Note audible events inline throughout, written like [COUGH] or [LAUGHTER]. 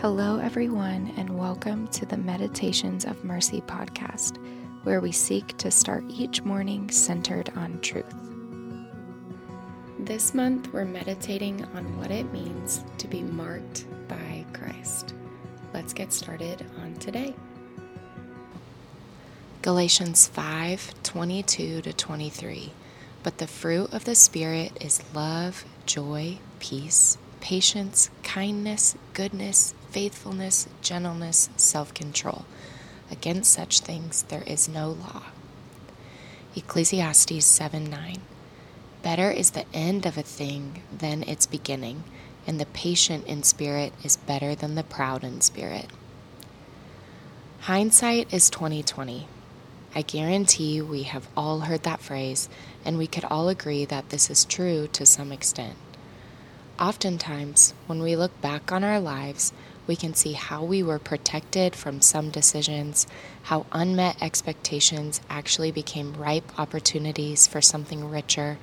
Hello, everyone, and welcome to the Meditations of Mercy podcast, where we seek to start each morning centered on truth. This month, we're meditating on what it means to be marked by Christ. Let's get started on today. Galatians 5 22 to 23. But the fruit of the Spirit is love, joy, peace, patience, kindness, goodness, faithfulness, gentleness, self control. Against such things there is no law. Ecclesiastes 7 9. Better is the end of a thing than its beginning, and the patient in spirit is better than the proud in spirit. Hindsight is 2020. I guarantee we have all heard that phrase, and we could all agree that this is true to some extent. Oftentimes, when we look back on our lives, we can see how we were protected from some decisions, how unmet expectations actually became ripe opportunities for something richer,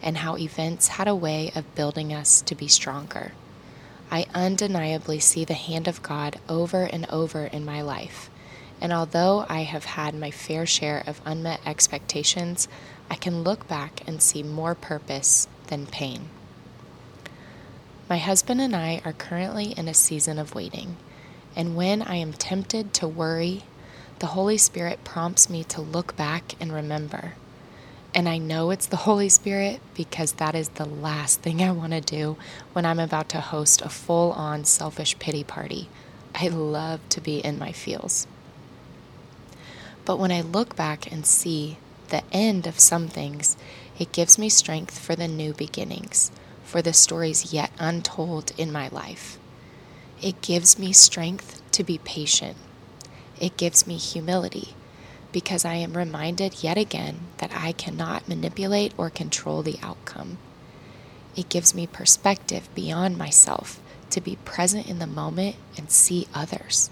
and how events had a way of building us to be stronger. I undeniably see the hand of God over and over in my life. And although I have had my fair share of unmet expectations, I can look back and see more purpose than pain. My husband and I are currently in a season of waiting, and when I am tempted to worry, the Holy Spirit prompts me to look back and remember. And I know it's the [LAUGHS] Holy Spirit because that is the last thing I want to do when I'm about to host a full on selfish pity party. I love to be in my feels. But when I look back and see the end of some things, it gives me strength for the new beginnings for the stories yet untold in my life. It gives me strength to be patient. It gives me humility because I am reminded yet again that I cannot manipulate or control the outcome. It gives me perspective beyond myself to be present in the moment and see others.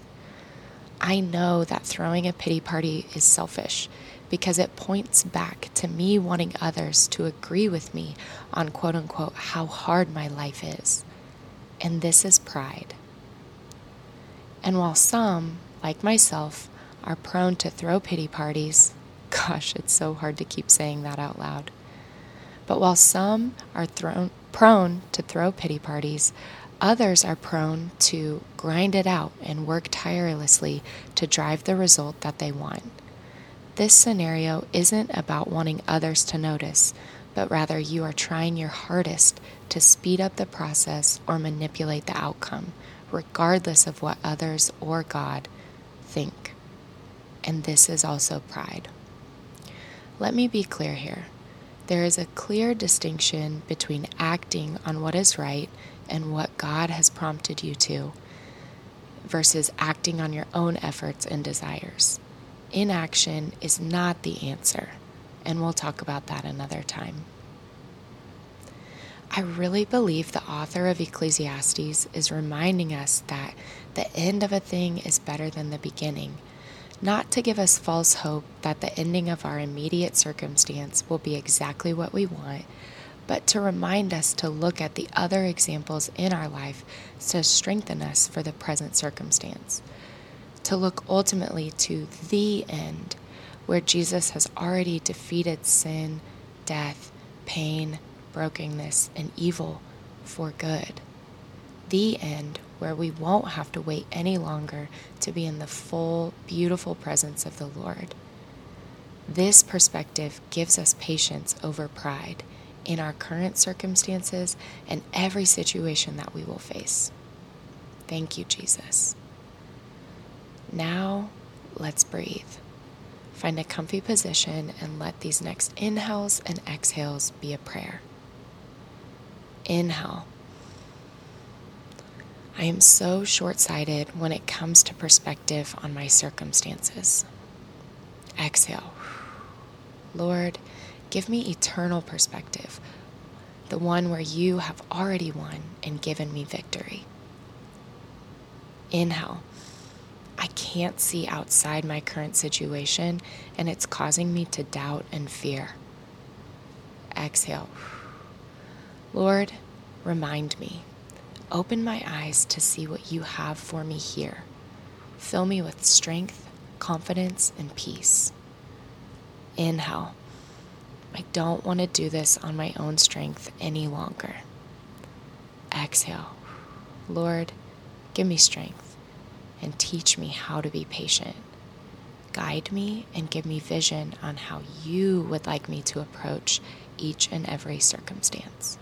I know that throwing a pity party is selfish because it points back to me wanting others to agree with me on quote unquote how hard my life is. And this is pride. And while some, like myself, are prone to throw pity parties, [LAUGHS] gosh, it's so hard to keep saying that out loud. But while some are thrown, prone to throw pity parties, others are prone to grind it out and work tirelessly to drive the result that they want. This scenario isn't about wanting others to notice, but rather you are trying your hardest to speed up the process or manipulate the outcome, regardless of what others or God think. And this is also pride. Let me be clear here. There is a clear distinction between acting on what is right and what God has prompted you to versus acting on your own efforts and desires inaction is not the answer, and we'll talk about that another time. I really believe the author of Ecclesiastes is reminding us that the end of a thing is better than the beginning, not to give us false hope that the ending of our immediate circumstance will be exactly what we want, but to remind us to look at the other examples in our life to strengthen us for the present circumstance to look ultimately to the end, where Jesus has already defeated sin, death, pain, brokenness, and evil for good. The end where we won't have to wait any longer to be in the full, beautiful presence of the Lord. This perspective gives us patience over pride in our current circumstances and every situation that we will face. Thank you, Jesus. Now, let's breathe. Find a comfy position and let these next inhales and exhales be a prayer. Inhale. I am so short sighted when it comes to perspective on my circumstances. Exhale. Lord, give me eternal perspective, the one where you have already won and given me victory. Inhale. I can't see outside my current situation, and it's causing me to doubt and fear. Exhale. Lord, remind me. Open my eyes to see what you have for me here. Fill me with strength, confidence, and peace. Inhale. I don't want to do this on my own strength any longer. Exhale. Lord, give me strength and teach me how to be patient. Guide me and give me vision on how you would like me to approach each and every circumstance.